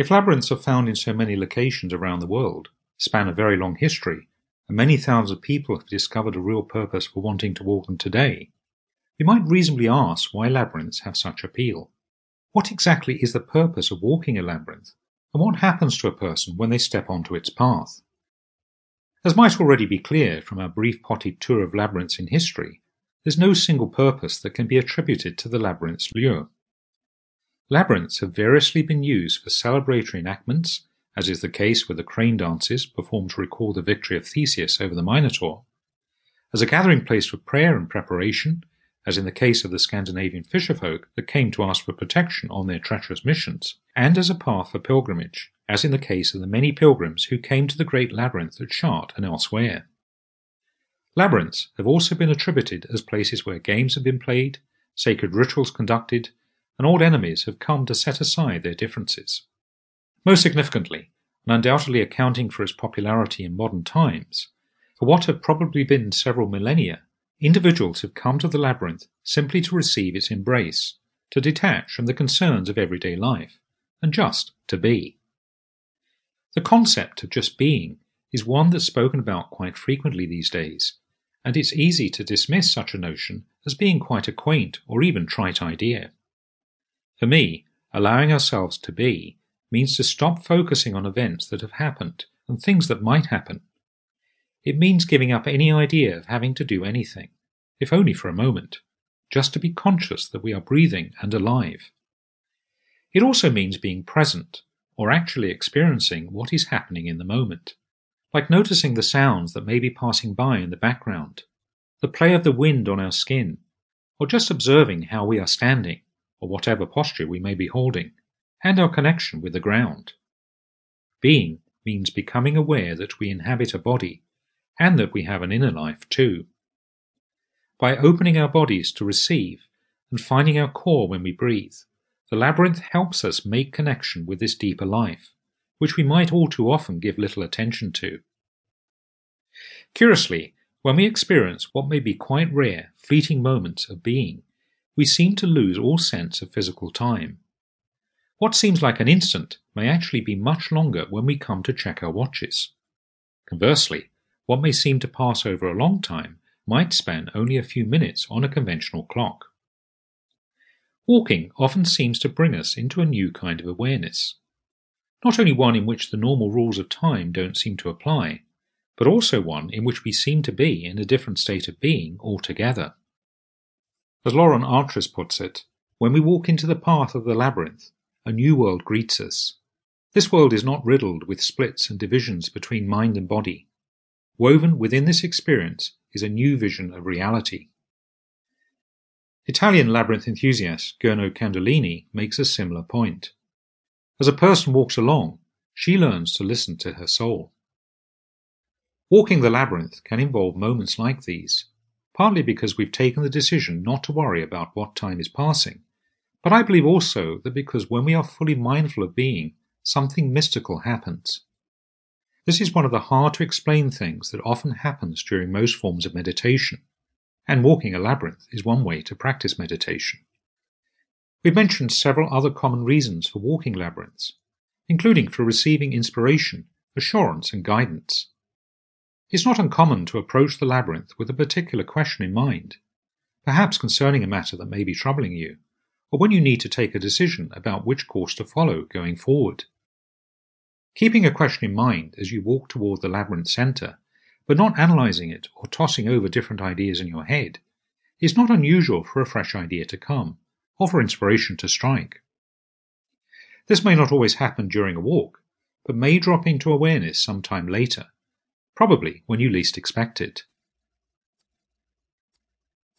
If labyrinths are found in so many locations around the world, span a very long history, and many thousands of people have discovered a real purpose for wanting to walk them today, we might reasonably ask why labyrinths have such appeal. What exactly is the purpose of walking a labyrinth, and what happens to a person when they step onto its path? As might already be clear from our brief potted tour of labyrinths in history, there's no single purpose that can be attributed to the labyrinth's lure. Labyrinths have variously been used for celebratory enactments, as is the case with the crane dances performed to recall the victory of Theseus over the Minotaur, as a gathering place for prayer and preparation, as in the case of the Scandinavian fisherfolk that came to ask for protection on their treacherous missions, and as a path for pilgrimage, as in the case of the many pilgrims who came to the great labyrinth at Chartres and elsewhere. Labyrinths have also been attributed as places where games have been played, sacred rituals conducted, and old enemies have come to set aside their differences. Most significantly, and undoubtedly accounting for its popularity in modern times, for what have probably been several millennia, individuals have come to the labyrinth simply to receive its embrace, to detach from the concerns of everyday life, and just to be. The concept of just being is one that's spoken about quite frequently these days, and it's easy to dismiss such a notion as being quite a quaint or even trite idea. For me, allowing ourselves to be means to stop focusing on events that have happened and things that might happen. It means giving up any idea of having to do anything, if only for a moment, just to be conscious that we are breathing and alive. It also means being present, or actually experiencing what is happening in the moment, like noticing the sounds that may be passing by in the background, the play of the wind on our skin, or just observing how we are standing, or whatever posture we may be holding, and our connection with the ground. Being means becoming aware that we inhabit a body, and that we have an inner life too. By opening our bodies to receive and finding our core when we breathe, the labyrinth helps us make connection with this deeper life, which we might all too often give little attention to. Curiously, when we experience what may be quite rare, fleeting moments of being, we seem to lose all sense of physical time. What seems like an instant may actually be much longer when we come to check our watches. Conversely, what may seem to pass over a long time might span only a few minutes on a conventional clock. Walking often seems to bring us into a new kind of awareness. Not only one in which the normal rules of time don't seem to apply, but also one in which we seem to be in a different state of being altogether. As Lauren Artress puts it, when we walk into the path of the labyrinth, a new world greets us. This world is not riddled with splits and divisions between mind and body. Woven within this experience is a new vision of reality. Italian labyrinth enthusiast Gernot Candolini makes a similar point. As a person walks along, she learns to listen to her soul. Walking the labyrinth can involve moments like these, partly because we've taken the decision not to worry about what time is passing, but I believe also that because when we are fully mindful of being, something mystical happens. This is one of the hard to explain things that often happens during most forms of meditation and walking a labyrinth is one way to practice meditation. We've mentioned several other common reasons for walking labyrinths, including for receiving inspiration, assurance, and guidance. It's not uncommon to approach the labyrinth with a particular question in mind, perhaps concerning a matter that may be troubling you, or when you need to take a decision about which course to follow going forward. Keeping a question in mind as you walk toward the labyrinth center but not analyzing it or tossing over different ideas in your head, is not unusual for a fresh idea to come, or for inspiration to strike. This may not always happen during a walk, but may drop into awareness some time later, probably when you least expect it.